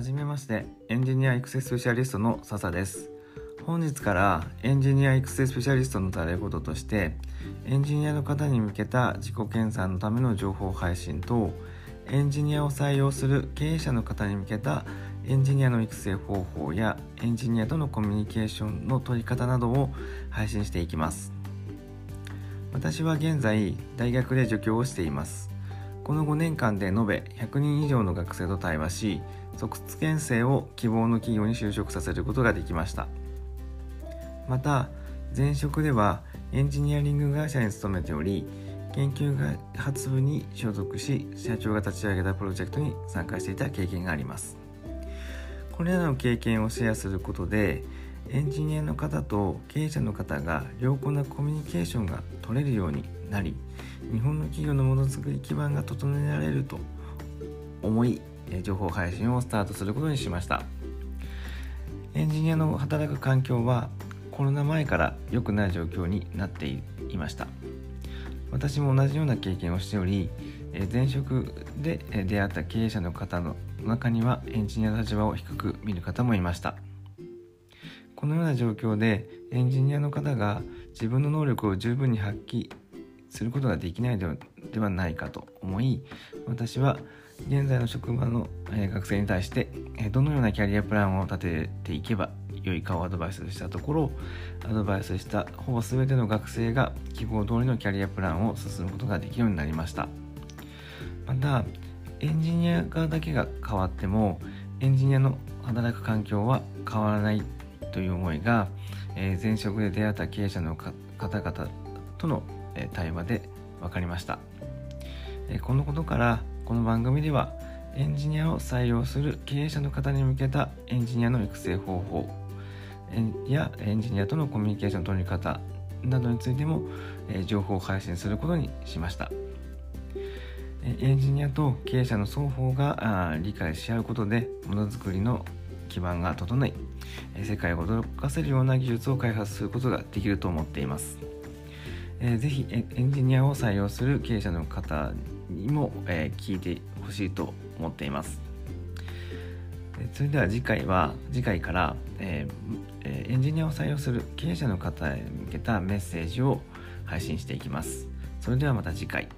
初めましてエンジニア育成スペシャリストの笹です。本日からエンジニア育成スペシャリストのたれこととしてエンジニアの方に向けた自己研鑽のための情報配信とエンジニアを採用する経営者の方に向けたエンジニアの育成方法やエンジニアとのコミュニケーションの取り方などを配信していきます。私は現在大学で助教をしています。この5年間で延べ100人以上の学生と対話し卒検生を希望の企業に就職させることができました。また前職ではエンジニアリング会社に勤めており研究開発部に所属し社長が立ち上げたプロジェクトに参加していた経験があります。これらの経験をシェアすることでエンジニアの方と経営者の方が良好なコミュニケーションが取れるようになり日本の企業のものづくり基盤が整えられると思い情報配信をスタートすることにしました。エンジニアの働く環境はコロナ前から良くない状況になっていました。私も同じような経験をしており前職で出会った経営者の方の中にはエンジニアの立場を低く見る方もいました。このような状況でエンジニアの方が自分の能力を十分に発揮することができないのではないかと思い私は現在の職場の学生に対してどのようなキャリアプランを立てていけば良いかをアドバイスしたところアドバイスしたほぼ全ての学生が希望通りのキャリアプランを進むことができるようになりました。またエンジニア側だけが変わってもエンジニアの働く環境は変わらないという思いが、え前職で出会った経営者の方々との対話で分かりました。このことからこの番組ではエンジニアを採用する経営者の方に向けたエンジニアの育成方法やエンジニアとのコミュニケーションの取り方などについても情報を配信することにしました。エンジニアと経営者の双方が理解し合うことでものづくりの基盤が整い世界を驚かせるような技術を開発することができると思っています。えー、ぜひエンジニアを採用する経営者の方にも、え、聞いてほしいと思っています。それでは次回は次回から、えー、エンジニアを採用する経営者の方へ向けたメッセージを配信していきます。それではまた次回。